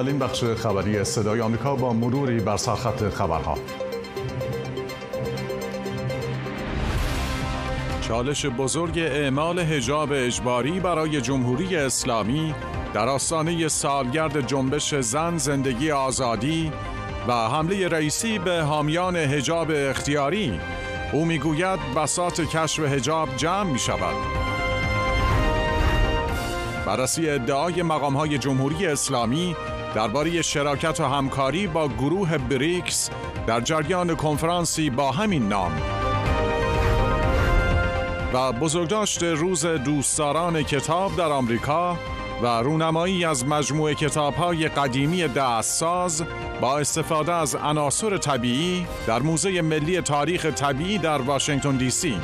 اولین بخش خبری صدای آمریکا با مروری بر سرخط خبرها. چالش بزرگ اعمال حجاب اجباری برای جمهوری اسلامی در آستانه سالگرد جنبش زن زندگی آزادی و حمله رئیسی به حامیان حجاب اختیاری او می‌گوید بسات کشف حجاب جمع می شود بررسی ادعای مقام های جمهوری اسلامی درباره شراکت و همکاری با گروه بریکس در جریان کنفرانسی با همین نام. و بزرگداشت روز دوستداران کتاب در آمریکا و رونمایی از مجموعه کتاب‌های قدیمی دستساز با استفاده از عناصر طبیعی در موزه ملی تاریخ طبیعی در واشنگتن دی سی.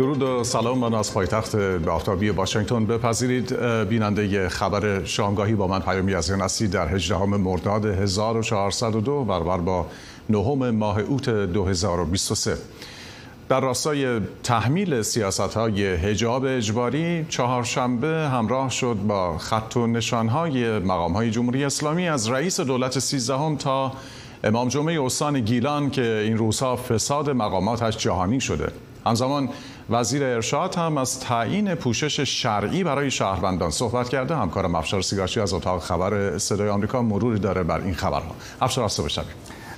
درود و سلام من از پایتخت آفتابی واشنگتن بپذیرید. بیننده خبر شامگاهی با من پیامی از هستی در 18 مرداد 1402 برابر با نهم ماه اوت 2023 در راستای تحمیل سیاست های هجاب اجباری چهارشنبه همراه شد با خط و نشان های مقام های جمهوری اسلامی از رئیس دولت سیزدهم تا امام جمعه استان گیلان که این روزها فساد مقاماتش جهانی شده. همزمان وزیر ارشاد هم از تعیین پوشش شرعی برای شهروندان صحبت کرده. همکارم افشار سیگارچی از اتاق خبر صدای آمریکا مروری داره بر این خبرها. افشار از بشنویم.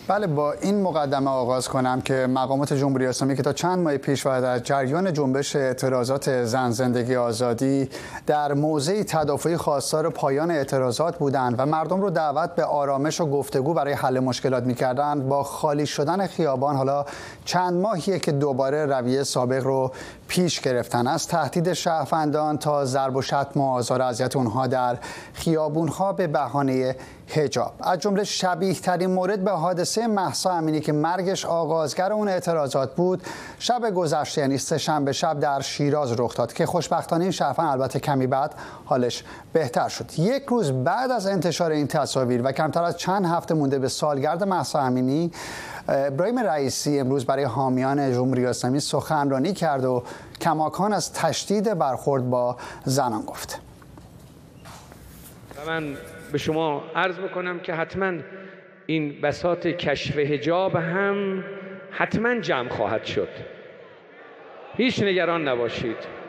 بله با این مقدمه آغاز کنم که مقامات جمهوری اسلامی که تا چند ماه پیش و در جریان جنبش اعتراضات زن زندگی آزادی در موضعی تدافعی خواستار پایان اعتراضات بودند و مردم رو دعوت به آرامش و گفتگو برای حل مشکلات می‌کردند. با خالی شدن خیابان حالا چند ماهیه که دوباره رویه سابق رو پیش گرفتن از تهدید شهروندان تا ضرب و شتم و آزار اذیت اونها در خیابونها به بهانه هجاب از جمله شبیه ترین مورد به حادثه محسا امینی که مرگش آغازگر اون اعتراضات بود شب گذشته یعنی سه شنبه شب در شیراز رخ داد که خوشبختانه این شهروند البته کمی بعد حالش بهتر شد. یک روز بعد از انتشار این تصاویر و کمتر از چند هفته مونده به سالگرد محسا امینی ابراهیم رئیسی امروز برای حامیان جمهوری اسلامی سخنرانی کرد و کماکان از تشدید برخورد با زنان گفت. من به شما عرض بکنم که حتما این بساط کشف هجاب هم حتما جمع خواهد شد. هیچ نگران نباشید.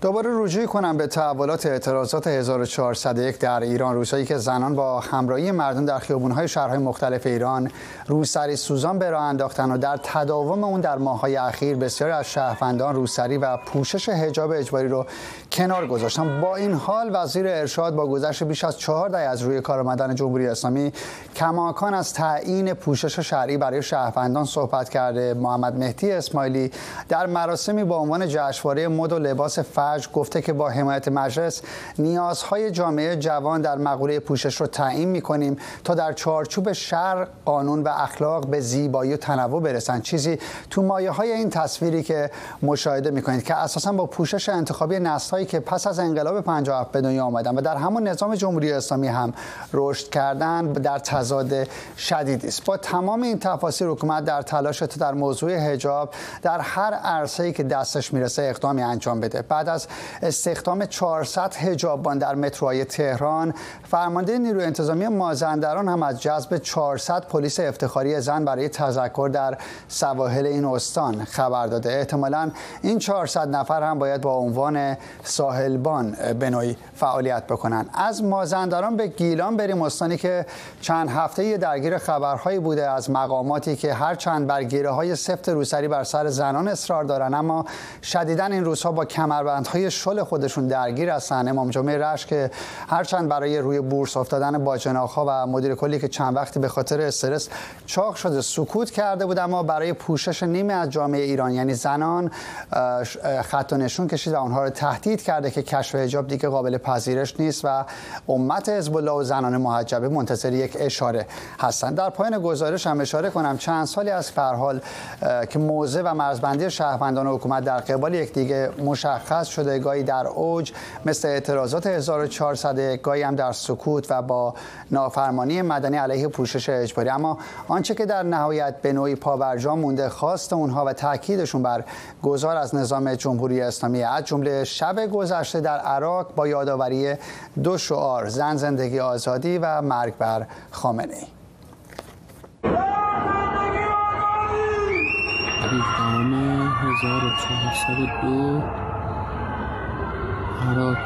دوباره رجوع کنم به تحولات اعتراضات 1401 در ایران. روزهایی که زنان با همراهی مردم در خیابون‌های شهرهای مختلف ایران روسری سوزان به راه انداختن و در تداوم اون در ماه‌های اخیر بسیاری از شهروندان روسری و پوشش حجاب اجباری رو کنار گذاشتن. با این حال وزیر ارشاد با گذشت بیش از چهار دهه از روی کار آمدن جمهوری اسلامی کماکان از تعیین پوشش شرعی برای شهروندان صحبت کرده. محمد مهدی اسماعیلی در مراسمی با عنوان جشنواره مد و لباس گفته که با حمایت مجلس نیازهای جامعه جوان در مقوله پوشش رو تعیین می‌کنیم تا در چارچوب شر قانون و اخلاق به زیبایی و تنوع برسن. چیزی تو مایه های این تصویری که مشاهده می‌کنید که اساسا با پوشش انتخابی هایی که پس از انقلاب 57 به دنیا آمدن و در همون نظام جمهوری اسلامی هم رشد کردن در تضاد شدیدی است. با تمام این تفاصیل حکومت در تلاش تا در موضوع حجاب در هر عرصه‌ای که دستش می‌رسه اقدامی انجام بده. بعد استخدام 400 هجابان در متروهای تهران. فرمانده نیروی انتظامی مازندران هم از جذب 400 پلیس افتخاری زن برای تذکر در سواحل این استان خبر داده. احتمالا این 400 نفر هم باید با عنوان ساحلبان به نوعی فعالیت بکنن. از مازندران به گیلان بریم. استانی که چند هفته درگیر خبرهایی بوده از مقاماتی که هر چند برگیره های سفت روسری بر سر زنان اصرار دارن. اما شدیدن این روزها با کمربند های شل خودشون درگیر هستن. امام جمعه رش که هرچند برای روی بورس افتادن باجناخ و مدیر کلی که چند وقتی به خاطر استرس چاق شده سکوت کرده بود اما برای پوشش نیمه از جامعه ایران یعنی زنان خط و نشون کشید و آنها رو تهدید کرده که کشف حجاب دیگه قابل پذیرش نیست و امت حزب الله و زنان محجبه منتظر یک اشاره هستند. در پایان گزارش هم اشاره کنم چند سالی از فرحال که موضع و مرزبندی شهروندان حکومت در قبال یکدیگه مشخص شده گاهی در اوج مثل اعتراضات 1400 گاهی هم در سکوت و با نافرمانی مدنی علیه پوشش اجباری. اما آنچه که در نهایت به نوعی پاورجا مونده خواست اونها و تاکیدشون بر گذار از نظام جمهوری اسلامی. از جمله شب گذشته در عراق با یادآوری دو شعار زن زندگی آزادی و مرگ بر خامنه ای روزنامه 1402 عراق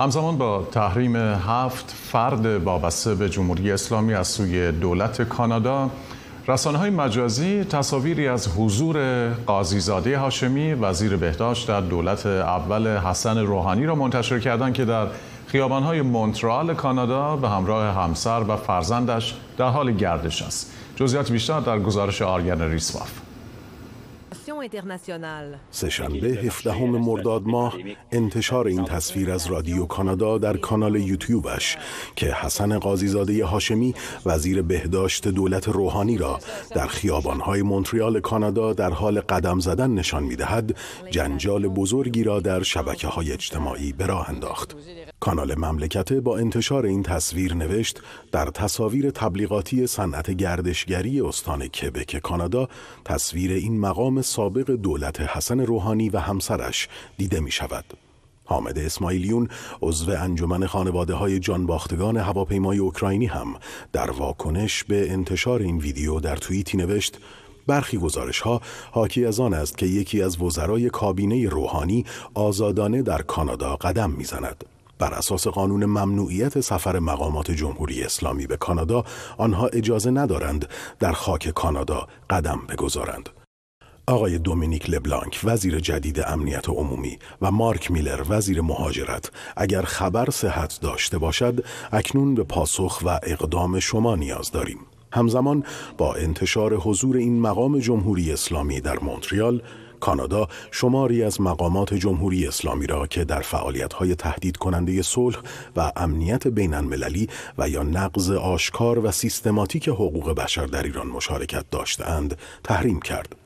همزمان با تحریم هفت فرد وابسته به جمهوری اسلامی از سوی دولت کانادا. رسانه های مجازی تصاویری از حضور قاضیزاده هاشمی وزیر بهداشت در دولت اول حسن روحانی را منتشر کردند که در خیابانهای مونترال کانادا به همراه همسر و فرزندش در حال گردش است. جزئیات بیشتر در گزارش آریان ریسواف. سهشنبه 17 مرداد ماه انتشار این تصویر از رادیو کانادا در کانال یوتیوبش که حسن قاضیزاده هاشمی وزیر بهداشت دولت روحانی را در خیابانهای مونتریال کانادا در حال قدم زدن نشان می‌دهد جنجال بزرگی را در شبکه های اجتماعی به راه انداخت. کانال مملکت با انتشار این تصویر نوشت در تصاویر تبلیغاتی صنعت گردشگری استان کبک کانادا تصویر این مقام سابق دولت حسن روحانی و همسرش دیده می شود. حامد اسماعیلیون عضو انجمن خانواده های جانباختگان هواپیمای اوکراینی هم در واکنش به انتشار این ویدیو در توییتی نوشت برخی گزارش ها حاکی از آن است که یکی از وزرای کابینه روحانی آزادانه در کانادا قدم می‌زند. بر اساس قانون ممنوعیت سفر مقامات جمهوری اسلامی به کانادا آنها اجازه ندارند در خاک کانادا قدم بگذارند. آقای دومینیک لبلانک وزیر جدید امنیت عمومی و مارک میلر وزیر مهاجرت اگر خبر صحت داشته باشد اکنون به پاسخ و اقدام شما نیاز داریم. همزمان با انتشار حضور این مقام جمهوری اسلامی در مونتریال کانادا شماری از مقامات جمهوری اسلامی را که در فعالیت‌های تهدید کننده صلح و امنیت بین المللی و یا نقض آشکار و سیستماتیک حقوق بشر در ایران مشارکت داشتند تحریم کرد.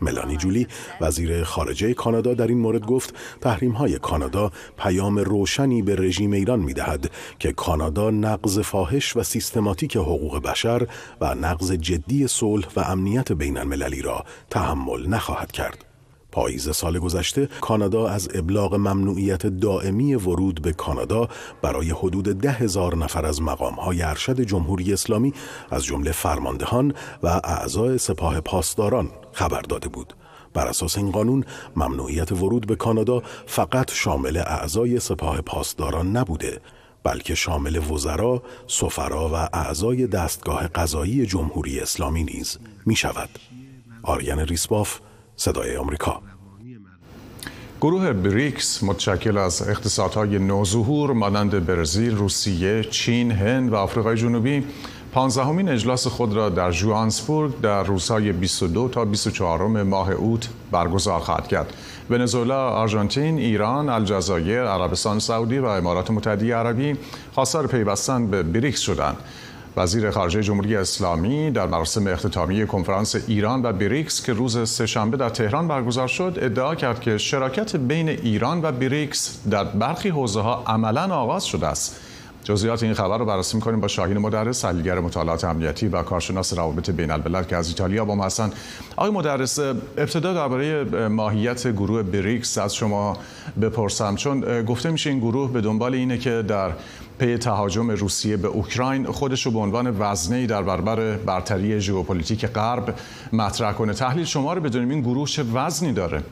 ملانی جولی وزیر خارجه کانادا در این مورد گفت تحریم های کانادا پیام روشنی به رژیم ایران می دهد که کانادا نقض فاحش و سیستماتیک حقوق بشر و نقض جدی صلح و امنیت بین المللی را تحمل نخواهد کرد. پاییز سال گذشته کانادا از ابلاغ ممنوعیت دائمی ورود به کانادا برای حدود ده هزار نفر از مقام های ارشد جمهوری اسلامی از جمله فرماندهان و اعضای سپاه پاسداران خبر داده بود. بر اساس این قانون ممنوعیت ورود به کانادا فقط شامل اعضای سپاه پاسداران نبوده بلکه شامل وزرا، سفرا و اعضای دستگاه قضایی جمهوری اسلامی نیز می شود. آریان ریسباف صدای آمریکا گروه بریکس متشکل از اقتصادهای نوظهور مانند برزیل، روسیه، چین، هند و آفریقای جنوبی پانزدهمین اجلاس خود را در جوانسبورگ در روزهای 22 تا 24 ماه اوت برگزار خواهد کرد. ونزوئلا، آرژانتین، ایران، الجزایر، عربستان سعودی و امارات متحده عربی خواستار پیوستن به بریکس شدند. وزیر خارجه جمهوری اسلامی در مراسم اختتامی کنفرانس ایران و بریکس که روز سهشنبه در تهران برگزار شد ادعا کرد که شراکت بین ایران و بریکس در برخی حوزه ها عملا آغاز شده است. جزئیات این خبر رو بررسی می‌کنیم با شاهین مدرس تحلیلگر مطالعات امنیتی و کارشناس روابط بین الملل که از ایتالیا با ما هستن. آقای مدرس ابتدا درباره ماهیت گروه بریکس از شما بپرسم. چون گفته میشه این گروه به دنبال اینه که در پی تهاجم روسیه به اوکراین خودش رو به عنوان وزنه در برابر برتری ژئوپلیتیک غرب مطرح کنه. تحلیل شما رو بدونیم این گروه چه وزنی داره؟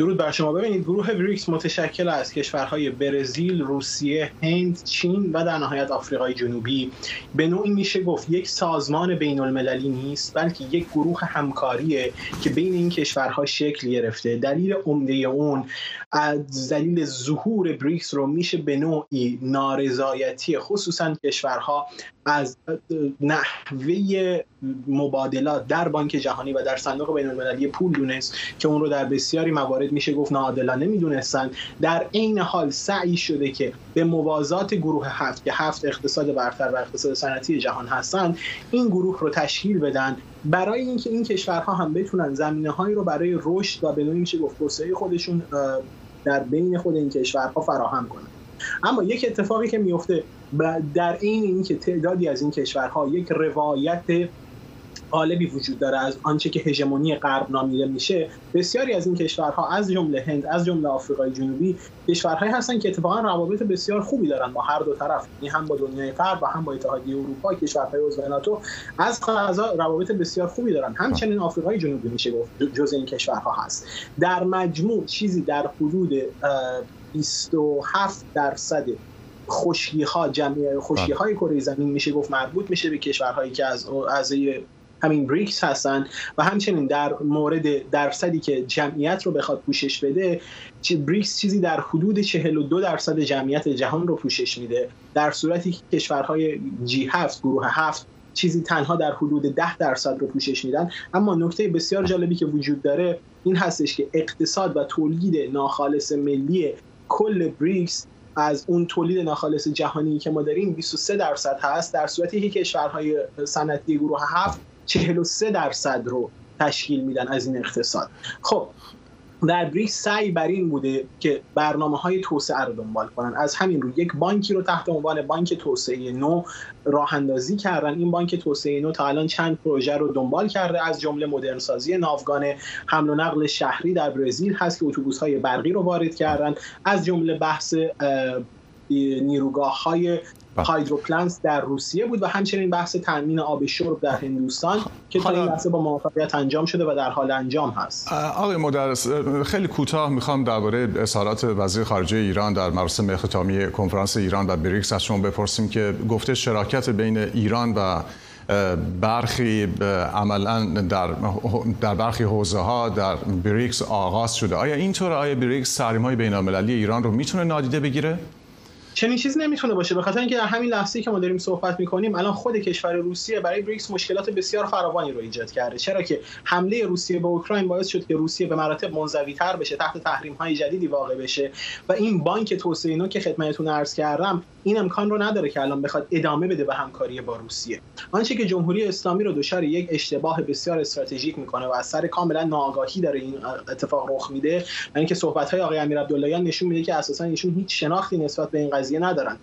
درود بر شما. ببینید گروه بریکس متشکل از کشورهای برزیل، روسیه، هند، چین و در نهایت آفریقای جنوبی. به نوعی میشه گفت یک سازمان بین المللی نیست بلکه یک گروه همکاریه که بین این کشورها شکل گرفته. دلیل عمده اون از دلیل ظهور بریکس رو میشه به نوعی نارضایتی خصوصا کشورها از نحوه مبادلات در بانک جهانی و در صندوق بین المللی پول دونست که اون رو در بسیاری موارد میشه گفت ناعادلانه می‌دونستن. در عین حال سعی شده که به موازات گروه هفت که هفت اقتصاد برتر و اقتصاد صنعتی جهان هستند این گروه رو تشکیل بدن برای اینکه این کشورها هم بتونن زمینه هایی رو برای رشد و به نوعی میشه گفت توسعه خودشون در بین خود این کشورها فراهم کنن. اما یک اتفاقی که میفته در این اینکه تعدادی از این کشورها یک روایت غالبی وجود داره از آنچه که هژمونی غرب نامیده میشه بسیاری از این کشورها از جمله هند از جمله آفریقای جنوبی کشورهایی هستن که اتفاقا روابط بسیار خوبی دارن با هر دو طرف یعنی هم با دنیای غرب و هم با اتحادیه اروپا کشورهای عضو ناتو از قضا روابط بسیار خوبی دارن. همچنین آفریقای جنوبی میشه گفت جزء این کشورها هست. در مجموع چیزی در حدود 27 درصد خشکی ها جمعی خشکی های کره زمین میشه گفت مربوط میشه به کشورهایی که از اعضای همین بریکس هستن و همچنین در مورد درصدی که جمعیت رو بخواد پوشش بده بریکس چیزی در حدود 42 درصد جمعیت جهان رو پوشش میده. در صورتی که کشورهای جی 7 گروه هفت چیزی تنها در حدود 10 درصد رو پوشش میدن. اما نکته بسیار جالبی که وجود داره این هستش که اقتصاد و تولید ناخالص ملی کل بریکس از اون تولید ناخالص جهانی که ما داریم 23 درصد هست در صورتی که کشورهای صنعتی گروه هفت 43 درصد رو تشکیل میدن از این اقتصاد. خب در بریکس سعی بر این بوده که برنامه های توسعه رو دنبال کنن. از همین رو یک بانکی رو تحت عنوان بانک توسعه نو راه اندازی کردن. این بانک توسعه نو تا الان چند پروژه رو دنبال کرده. از جمله مدرنسازی ناوگان حمل و نقل شهری در برزیل هست که اتوبوس های برقی رو وارد کردن. از جمله بحث نیروگاه های. هایدروپلنس در روسیه بود و همچنین بحث تامین آب شرب در هندوستان که تا این لحظه با موفقیت انجام شده و در حال انجام هست. آقای مدرس خیلی کوتاه می‌خوام درباره اظهارات وزیر خارجه ایران در مراسم اختتامی کنفرانس ایران و بریکس از شما بپرسیم که گفته شراکت بین ایران و برخی عملا در در برخی حوزه ها در بریکس آغاز شده. آیا اینطور آیا بریکس تحریم های بین المللی ایران رو می‌تونه نادیده بگیره؟ چنین چیزی نمی‌تونه باشه. به خاطر اینکه همین لحظه‌ای که ما داریم صحبت می‌کنیم الان خود کشور روسیه برای بریکس مشکلات بسیار فراوانی رو ایجاد کرده. چرا که حمله روسیه به اوکراین باعث شد که روسیه به مراتب منزوی‌تر بشه تحت تحریم های جدیدی واقع بشه. و این بانک توسعه نو که خدمتتون عرض کردم این امکان رو نداره که الان بخواد ادامه بده به همکاری با روسیه. آنچه که جمهوری اسلامی رو دچار یک اشتباه بسیار استراتژیک می‌کنه و از سر کاملا ناآگاهی داره این اتفاق رخ میده و اینکه صحبت های آقای امیر عبداللهیان نشون میده که اساسا ایشون هیچ شناختی نسبت به این قضیه ندارن.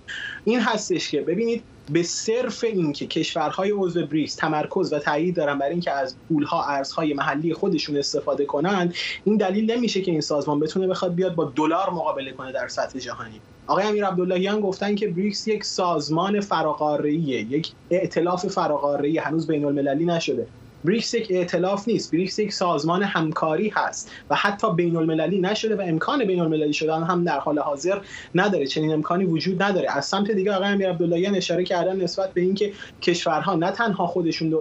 این هستش که ببینید به صرف اینکه کشورهای عضو بریکس تمرکز و تایید دارن بر اینکه از پولها ارزهای محلی خودشون استفاده کنند این دلیل نمیشه که این سازمان بتونه بخواد بیاد با دلار مقابله کنه در سطح جهانی. آقای امیر عبداللهیان گفتن که بریکس یک سازمان فراقاره‌ایه یک ائتلاف فراقاره‌ای هنوز بین المللی نشده. بریکس یک ائتلاف نیست. بریکس یک سازمان همکاری هست و حتی بین المللی نشده و امکان بین المللی شدن هم در حال حاضر نداره. چنین امکانی وجود نداره. از سمت دیگه آقای امیر عبداللهیان اشاره کردن نسبت به اینکه کشورها نه تنها خودشون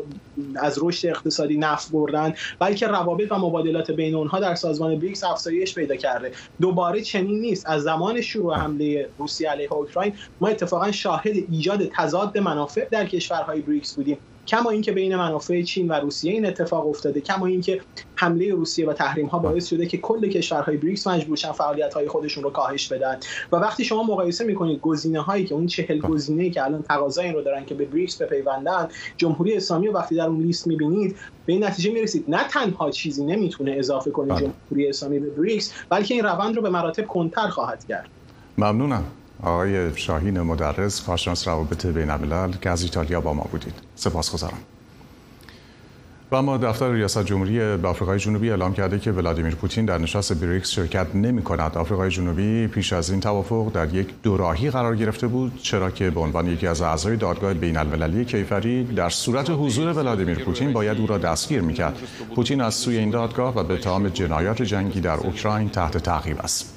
از رشد اقتصادی نفع بردن بلکه روابط و مبادلات بین اونها در سازمان بریکس افزایش پیدا کرده. دوباره چنین نیست. از زمان شروع حمله روسیه علیه اوکراین ما اتفاقا شاهد ایجاد تضاد منافع در کشورهای بریکس بودیم. کما اینکه بین منافع چین و روسیه این اتفاق افتاده کما اینکه حمله روسیه و تحریم ها باعث شده که کل کشورهای بریکس مجبور شن فعالیت های خودشون رو کاهش بدن. و وقتی شما مقایسه می‌کنید گزینه هایی که اون چهل گزینه که الان تقاضای این رو دارن که به بریکس بپیوندن جمهوری اسلامی رو وقتی در اون لیست می‌بینید به این نتیجه می‌رسید. نه تنها چیزی نمی‌تونه اضافه کنه بله. جمهوری اسلامی به بریکس بلکه این روند رو به مراتب کنتر خواهد کرد. ممنونم. آقای شاهین مدرس کارشناس روابط بین الملل که از ایتالیا با ما بودید سپاسگزارم و اما دفتر ریاست جمهوری آفریقای جنوبی اعلام کرده که ولادیمیر پوتین در نشست بریکس شرکت نمی کند. آفریقای جنوبی پیش از این توافق در یک دوراهی قرار گرفته بود چرا که به عنوان یکی از اعضای دادگاه بین المللی کیفری در صورت حضور ولادیمیر پوتین باید او را دستگیر می‌کرد. پوتین از سوی این دادگاه و به تمام جنایات جنگی در اوکراین تحت تعقیب است.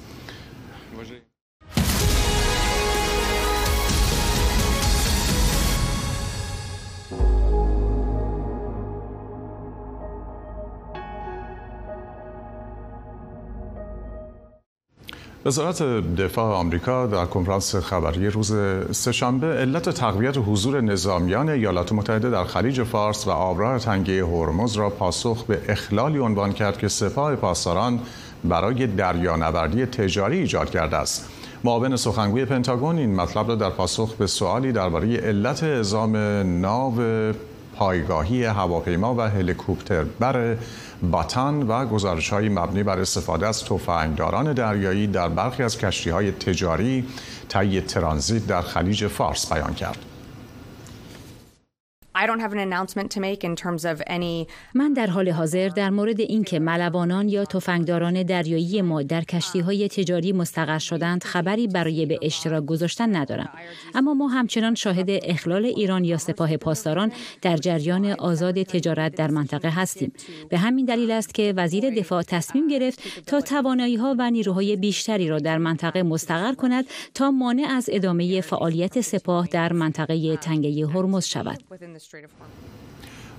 وزارت دفاع آمریکا در کنفرانس خبری روز سهشنبه علت تقویت حضور نظامیان ایالات متحده در خلیج فارس و آبراه تنگه هرمز را پاسخ به اخلالی عنوان کرد که سپاه پاسداران برای دریانوردی تجاری ایجاد کرده است. معاون سخنگوی پنتاگون این مطلب را در پاسخ به سوالی درباره علت اعزام ناو پایگاهی هواپیما و هلیکوپتر بر باتان و گزارش های مبنی بر استفاده از تفنگداران دریایی در برخی از کشتی های تجاری طی ترانزیت در خلیج فارس بیان کرد. من در حال حاضر در مورد اینکه ملوانان یا تفنگداران دریایی ما در کشتی های تجاری مستقر شدند خبری برای به اشتراک گذاشتن ندارم. اما ما همچنان شاهد اخلال ایران یا سپاه پاسداران در جریان آزاد تجارت در منطقه هستیم. به همین دلیل است که وزیر دفاع تصمیم گرفت تا توانایی ها و نیروهای بیشتری را در منطقه مستقر کند تا مانع از ادامه فعالیت سپاه در منطقه تنگه هرمز شود.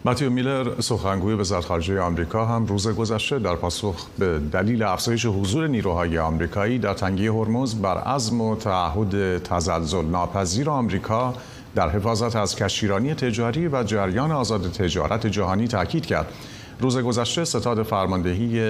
متیو میلر سخنگوی وزارت خارجه آمریکا هم روز گذشته در پاسخ به دلیل افزایش حضور نیروهای آمریکایی در تنگه هرمز بر عزم و تعهد تزلزل ناپذیر آمریکا در حفاظت از کشتیرانی تجاری و جریان آزاد تجارت جهانی تاکید کرد. روز گذشته ستاد فرماندهی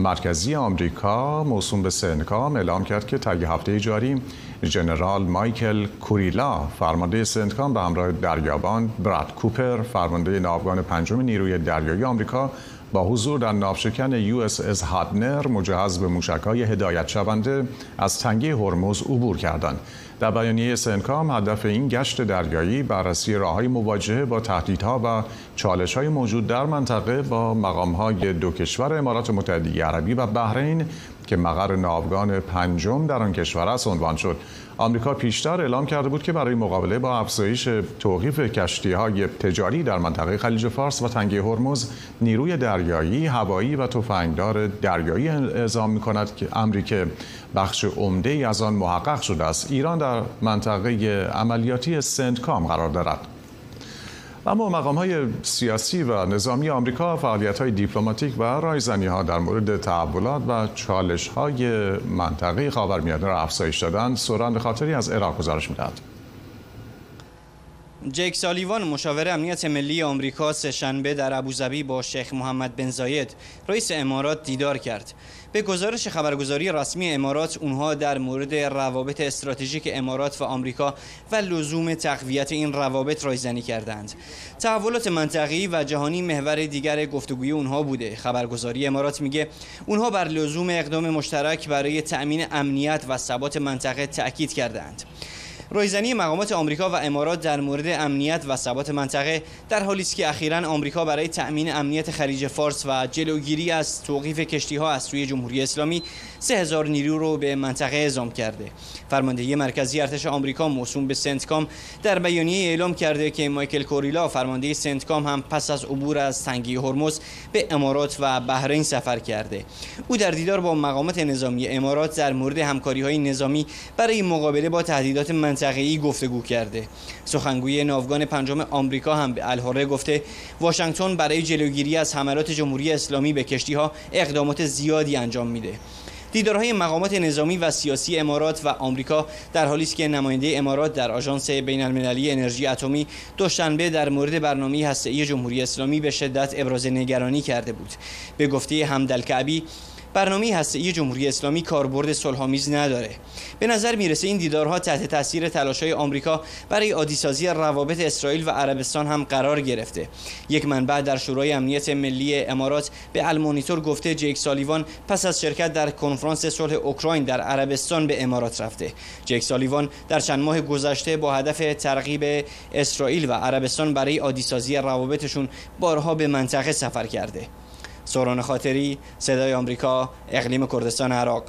مرکزی آمریکا موسوم به سنتکام اعلام کرد که طی هفته جاری ژنرال مایکل کوریلا فرمانده سنتکام به همراه دریابان براد کوپر فرمانده ناوگان پنجم نیروی دریایی آمریکا با حضور در ناوشکن USS Hudner مجهز به موشک‌های هدایت شونده از تنگه هرمز عبور کردند. در بیانیه سنتکام هدف این گشت دریایی بررسی راههای مواجهه با تهدیدها و چالش‌های موجود در منطقه با مقام‌های دو کشور امارات متحده عربی و بحرین که مقر ناوگان پنجم در آن کشور است عنوان شد آمریکا پیشتر اعلام کرده بود که برای مقابله با افزایش توقیف کشتی های تجاری در منطقه خلیج فارس و تنگه هرمز نیروی دریایی، هوایی و تفنگدار دریایی اعزام می کند که امریکا بخش عمده ای از آن محقق شده است. ایران در منطقه عملیاتی سنتکام قرار دارد. اما مقام های سیاسی و نظامی آمریکا فعالیت های دیپلماتیک و رایزنی ها در مورد تحولات و چالش های منطقه خاورمیانه را افزایش دادن سوران خاطری از عراق گزارش می‌دهد. جیک سالیوان مشاور امنیت ملی آمریکا سهشنبه در ابوظبی با شیخ محمد بن زاید رئیس امارات دیدار کرد. به گزارش خبرگزاری رسمی امارات اونها در مورد روابط استراتژیک امارات و آمریکا و لزوم تقویت این روابط رایزنی کردند. تحولات منطقی و جهانی محور دیگر گفتگوی اونها بوده. خبرگزاری امارات میگه اونها بر لزوم اقدام مشترک برای تأمین امنیت و ثبات منطقه تأکید کردند رویزنی مقامات آمریکا و امارات در مورد امنیت و ثبات منطقه در حالی است که اخیرا آمریکا برای تأمین امنیت خلیج فارس و جلوگیری از توقیف کشتی ها از سوی جمهوری اسلامی 3000 نیرو رو به منطقه اعزام کرده. فرماندهی مرکزی ارتش آمریکا موسوم به سنتکام در بیانیه اعلام کرده که مایکل کوریلا فرمانده سنتکام هم پس از عبور از تنگی هرمز به امارات و بحرین سفر کرده. او در دیدار با مقامات نظامی امارات در مورد همکاری های نظامی برای مقابله با تهدیدات منطقه‌ای گفتگو کرده. سخنگوی ناوگان پنجم آمریکا هم به الهاره گفته واشنگتن برای جلوگیری از حملات جمهوری اسلامی به کشتی ها اقدامات زیادی انجام میده. دیدارهای مقامات نظامی و سیاسی امارات و آمریکا در حالی است که نماینده امارات در آژانس بین المللی انرژی اتمی دوشنبه در مورد برنامه هسته‌ای جمهوری اسلامی به شدت ابراز نگرانی کرده بود. به گفته حمدالکعبی برنامه هسته‌ای جمهوری اسلامی کاربرد صلح‌آمیز نداره. به نظر می‌رسه این دیدارها تحت تاثیر تلاش‌های آمریکا برای عادیسازی روابط اسرائیل و عربستان هم قرار گرفته. یک منبع در شورای امنیت ملی امارات به المونیتور گفته جیک سالیوان پس از شرکت در کنفرانس صلح اوکراین در عربستان به امارات رفته. جیک سالیوان در چند ماه گذشته با هدف ترغیب اسرائیل و عربستان برای عادیسازی روابطشون بارها به منطقه سفر کرده. سوران خاطری صدای آمریکا اقلیم کردستان عراق.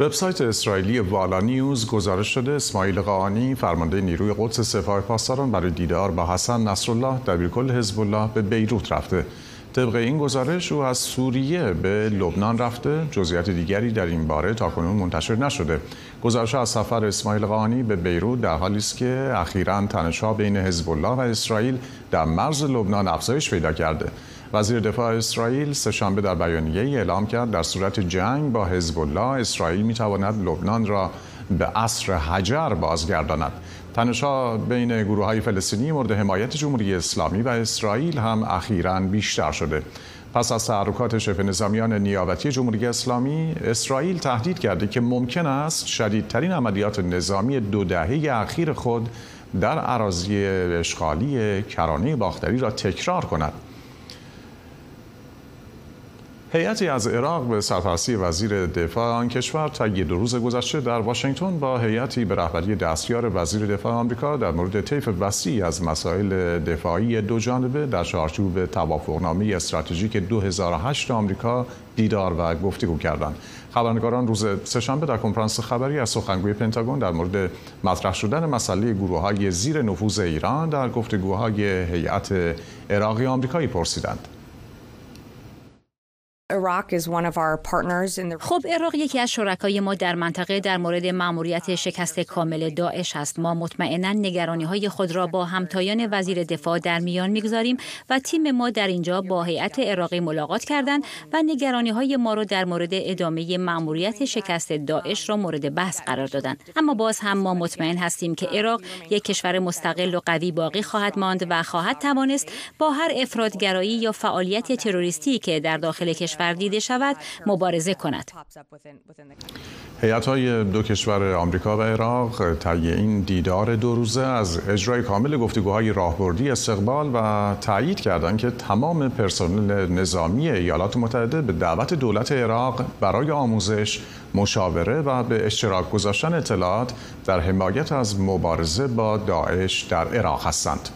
وبسایت اسرائیلی والا نیوز گزارش شده اسماعیل قاانی فرمانده نیروی قدس سپاه پاسداران برای دیدار با حسن نصرالله دبیرکل حزب الله به بیروت رفته. طبق این گزارش او از سوریه به لبنان رفته. جزئیات دیگری در این باره تاکنون منتشر نشده. گزارش از سفر اسماعیل قانی به بیروت در حالی است که اخیرا تنشها بین حزب الله و اسرائیل در مرز لبنان افزایش پیدا کرده. وزیر دفاع اسرائیل سهشنبه در بیانیه اعلام کرد در صورت جنگ با حزب الله اسرائیل می‌تواند لبنان را به عصر حجر بازگرداند. تنشها بین گروه های فلسطینی مورد حمایت جمهوری اسلامی و اسرائیل هم اخیرا بیشتر شده. پس از تحرکات شبه نظامیان نیابتی جمهوری اسلامی اسرائیل تهدید کرده که ممکن است شدیدترین عملیات نظامی دو دهه اخیر خود در اراضی اشغالی کرانه باختری را تکرار کند. هیئتی از عراق به سرپرستی وزیر دفاع آن کشور طی دو روز گذشته در واشنگتن با هیئتی به رهبری دستیار وزیر دفاع آمریکا در مورد طیف وسیعی از مسائل دفاعی دو جانبه در چارچوب توافقنامه استراتژیک 2008 آمریکا دیدار و گفتگو کردند. خبرنگاران روز سهشنبه در کنفرانس خبری از سخنگوی پنتاگون در مورد مطرح شدن مسئله گروه های زیر نفوذ ایران در گفتگوهای هیئت عراقی آمریکایی پرسیدند. خب عراق یکی از شرکای ما در منطقه در مورد ماموریت شکست کامل داعش است. ما مطمئنا نگرانی های خود را با همتایان وزیر دفاع در میان می‌گذاریم و تیم ما در اینجا با هیئت عراقی ملاقات کردند و نگرانی های ما را در مورد ادامه ماموریت شکست داعش را مورد بحث قرار دادند اما باز هم ما مطمئن هستیم که عراق یک کشور مستقل و قوی باقی خواهد ماند و خواهد توانست با هر افرادگرایی یا فعالیت تروریستی که در داخل کشور دیده شود مبارزه کند. هیئت های دو کشور آمریکا و عراق طی این دیدار دو روزه از اجرای کامل گفتگوهای راهبردی استقبال و تایید کردند که تمام پرسنل نظامی ایالات متحده به دعوت دولت عراق برای آموزش، مشاوره و به اشتراک گذاشتن اطلاعات در حمایت از مبارزه با داعش در عراق هستند.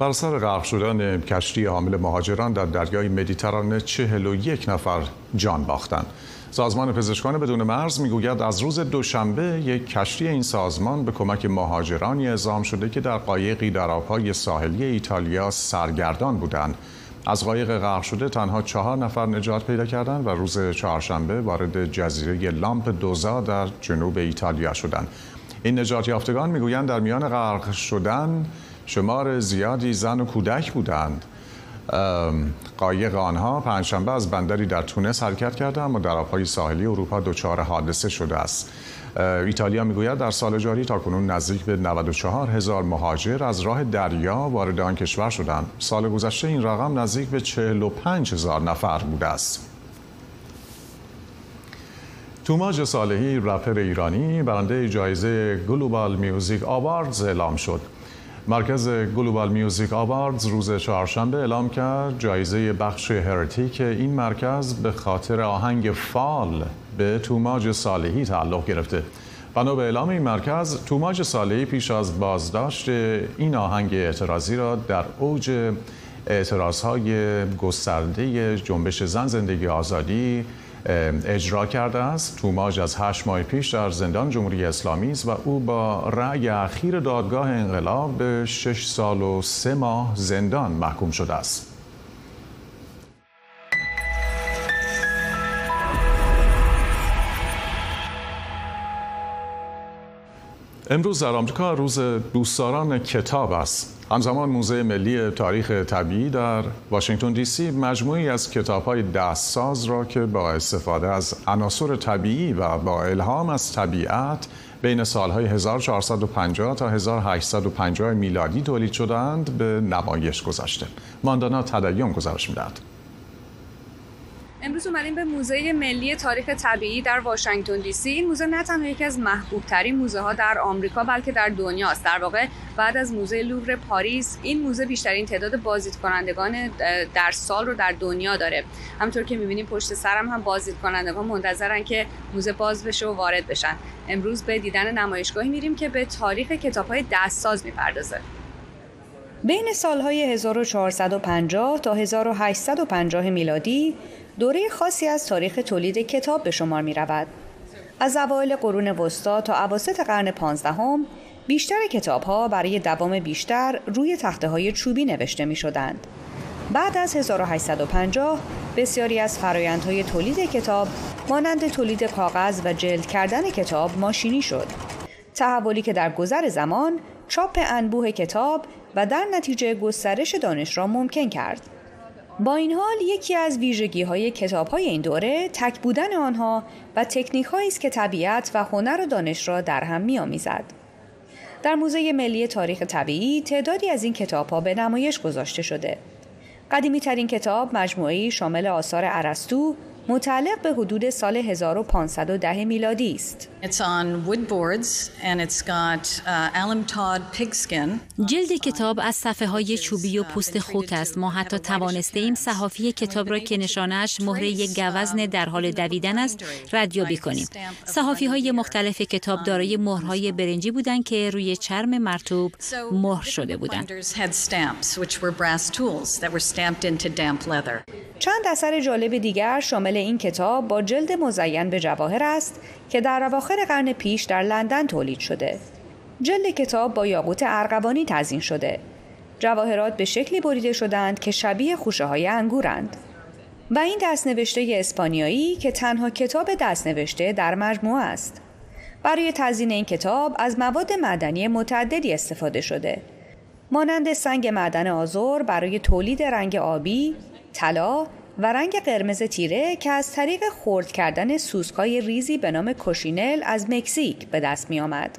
بر سر غرق شدن کشتی حامل مهاجران در دریای مدیترانه 41 نفر جان باختند. سازمان پزشکان بدون مرز می‌گوید از روز دوشنبه یک کشتی این سازمان به کمک مهاجرانی اعزام شده که در قایقی در آبهای ساحلی ایتالیا سرگردان بودند. از قایق غرق شده تنها چهار نفر نجات پیدا کردند و روز چهارشنبه وارد جزیره لامپ دوزا در جنوب ایتالیا شدند. این نجات یافتگان می‌گویند در میان غرق شدن شمار زیادی زن و کودک بودند. قایق آنها پنجشنبه از بندری در تونس حرکت کرده اما در آبهای ساحلی اروپا دچار حادثه شده است. ایتالیا می‌گوید در سال جاری تا کنون نزدیک به 94 هزار مهاجر از راه دریا وارد آن کشور شدند. سال گذشته این رقم نزدیک به 45 هزار نفر بوده است. توماج صالحی رپر ایرانی برنده جایزه گلوبال میوزیک آواردز اعلام شد. مرکز گلوبال میوزیک آواردز روز چهارشنبه اعلام کرد جایزه بخش هرتیک این مرکز به خاطر آهنگ فال به توماج صالحی تعلق گرفته. بنا به اعلام این مرکز توماج صالحی پیش از بازداشت این آهنگ اعتراضی را در اوج اعتراضهای گسترده جنبش زن زندگی آزادی اجرا کرده است. توماج از هشت ماه پیش در زندان جمهوری اسلامی است و او با رأی اخیر دادگاه انقلاب به شش سال و سه ماه زندان محکوم شده است. امروز در آمریکا روز دوستداران کتاب است همزمان موزه ملی تاریخ طبیعی در واشنگتن دی سی مجموعی از کتاب های دستساز را که با استفاده از عناصر طبیعی و با الهام از طبیعت بین سالهای 1450 تا 1850 میلادی تولید شدند به نمایش گذاشته. ماندانا تدیون گزارش می‌دهد. امروز اومدیم به موزه ملی تاریخ طبیعی در واشنگتن دی سی. این موزه نه تنها یکی از محبوب ترین موزه ها در آمریکا بلکه در دنیاست در واقع بعد از موزه لوور پاریس این موزه بیشترین تعداد بازدید کنندگان در سال رو در دنیا داره. همطور که می‌بینیم پشت سرم هم بازدید کنندگان منتظرن که موزه باز بشه و وارد بشن. امروز به دیدن نمایشگاهی میریم که به تاریخ کتاب های دستساز می‌پردازه. بین سالهای 1450 تا 1850 میلادی دوره خاصی از تاریخ تولید کتاب به شمار می رود. از اوایل قرون وسطا تا اواسط قرن پانزدهم بیشتر کتاب ها برای دوام بیشتر روی تخته های چوبی نوشته می شدند. بعد از 1850 بسیاری از فرایندهای تولید کتاب مانند تولید کاغذ و جلد کردن کتاب ماشینی شد. تحولی که در گذر زمان چاپ انبوه کتاب و در نتیجه گسترش دانش را ممکن کرد. با این حال یکی از ویژگی های کتاب های این دوره تک بودن آنها و تکنیک است که طبیعت و هنر و دانش را در هم می آمیزد. در موزه ملی تاریخ طبیعی تعدادی از این کتاب ها به نمایش گذاشته شده. قدیمی ترین کتاب مجموعی شامل آثار ارسطو متعلق به حدود سال 1510 میلادی است. جلد کتاب از صفحه های چوبی و پوست خوک است. ما حتی توانسته ایم صحافی کتاب را که نشانش مهره گوزن در حال دویدن است ردیابی کنیم. صحافی های مختلف کتاب دارای مهرهای برنجی بودند که روی چرم مرتوب مهر شده بودند. چند اثر جالب دیگر شامل این کتاب با جلد مزین به جواهر است که در اواخر قرن پیش در لندن تولید شده. جلد کتاب با یاقوت ارغوانی تزین شده. جواهرات به شکلی بریده شدند که شبیه خوشه های انگورند. و این دستنوشته اسپانیایی که تنها کتاب دستنوشته در مجموعه است. برای تزیین این کتاب از مواد معدنی متعددی استفاده شده. مانند سنگ معدن آزور برای تولید رنگ آبی، طلا و رنگ قرمز تیره که از طریق خرد کردن سوسکای ریزی به نام کوشینل از مکزیک به دست می آمد.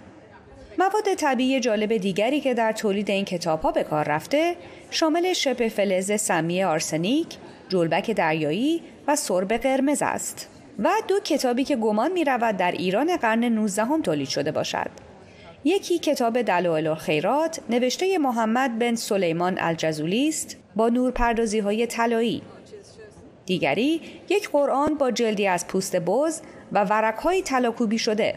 مواد طبیعی جالب دیگری که در تولید این کتاب ها به کار رفته شامل شبه فلز سمی آرسنیک، جلبک دریایی و سرب قرمز است. و دو کتابی که گمان می رود در ایران قرن 19 هم تولید شده باشد. یکی کتاب دلائل الخیرات نوشته محمد بن سلیمان الجزولی است با نورپردازی های طلایی دیگری یک قرآن با جلدی از پوست بز و ورقهای طلاکوبی شده.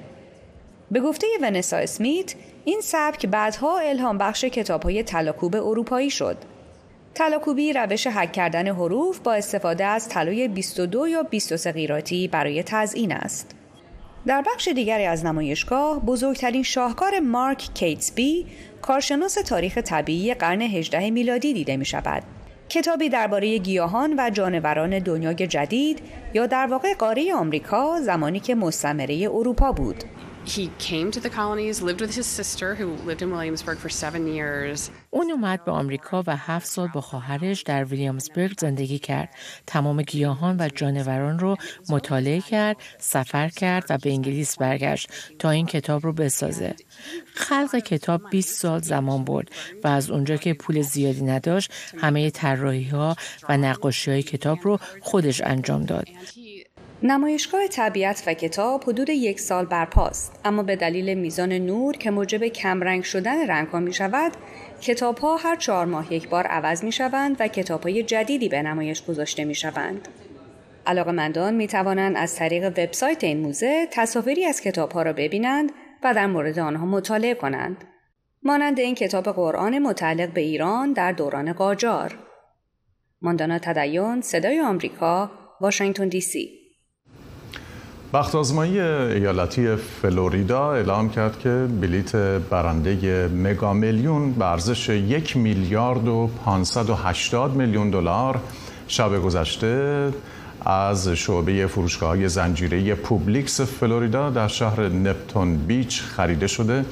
به گفته ونسا اسمیت این سبک بعدها الهام بخش کتاب های طلاکوب اروپایی شد. طلاکوبی روش حک کردن حروف با استفاده از طلای 22 یا 23 قیراطی برای تزئین است. در بخش دیگری از نمایشگاه بزرگترین شاهکار مارک کیتسبی کارشناس تاریخ طبیعی قرن 18 میلادی دیده می شود. کتابی درباره گیاهان و جانوران دنیای جدید یا در واقع قاره آمریکا زمانی که مستعمره اروپا بود. He came to the colonies, lived with his sister who lived in Williamsburg for seven years. اون اومد به آمریکا و هفت سال با خواهرش در ویلیامزبرگ زندگی کرد. تمام گیاهان و جانوران رو مطالعه کرد، سفر کرد و به انگلیس برگشت تا این کتاب رو بسازه. خلق کتاب 20 سال زمان برد و از اونجا که پول زیادی نداشت همه طراحی ها و نقاشی های کتاب رو خودش انجام داد. نمایشگاه طبیعت و کتاب حدود یک سال برپاست اما به دلیل میزان نور که موجب کمرنگ شدن رنگ ها می شود کتاب ها هر چهار ماه یک بار عوض می شوند و کتاب های جدیدی به نمایش گذاشته می شوند. علاقه مندان می توانند از طریق وبسایت این موزه تصاویری از کتاب ها را ببینند و در مورد آنها مطالعه کنند. مانند این کتاب قرآن متعلق به ایران در دوران قاجار. ماندانا تدیون، صدای آمریکا، واشنگتن دی سی بخت آزمایی ایالتی فلوریدا اعلام کرد که بلیت برنده مگا میلیون به ارزش یک میلیارد و 580 میلیون دلار شب گذشته از شعبه فروشگاه های زنجیره پوبلیکس فلوریدا در شهر نپتون بیچ خریده شده.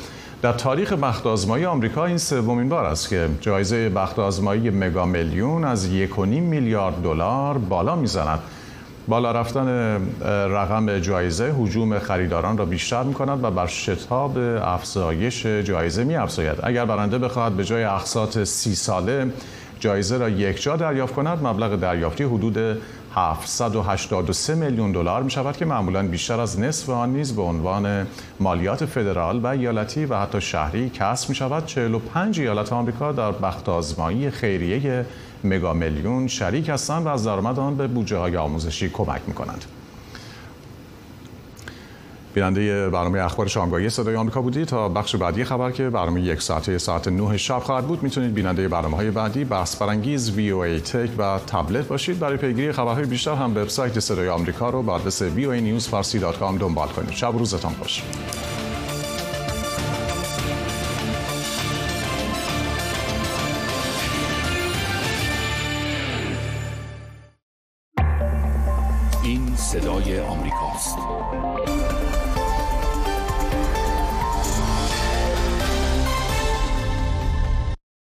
در تاریخ بخت آزمایی آمریکا این سومین بار است که جایزه بخت آزمایی مگا میلیون از 1.5 میلیارد دلار بالا می‌زند. بالا رفتن رقم جایزه حجوم خریداران را بیشتر می کند و بر شتاب افزایش جایزه می افزاید. اگر برنده بخواهد به جای اقساط سی ساله جایزه را یک جا دریافت کند مبلغ دریافتی حدود 783 میلیون دلار می شود که معمولا بیشتر از نصف آن نیز به عنوان مالیات فدرال و ایالتی و حتی شهری کسب می شود 45 ایالت آمریکا در بخت آزمایی خیریه مگا میلیون شریک هستند و از درآمد آن به بودجه های آموزشی کمک می کنند. بیننده برنامه اخبار شامگاهی صدای آمریکا بودید تا بخش بعدی خبر که برنامه یک ساعته ساعت 9 شب خواهد بود می‌تونید بیننده برنامه های بعدی بحث برانگیز وی او ای تک و تبلت باشید. برای پیگیری خبرهای بیشتر هم وبسایت صدای آمریکا رو به آدرس voanews.farsi.com دنبال کنید. شب روزتان خوش.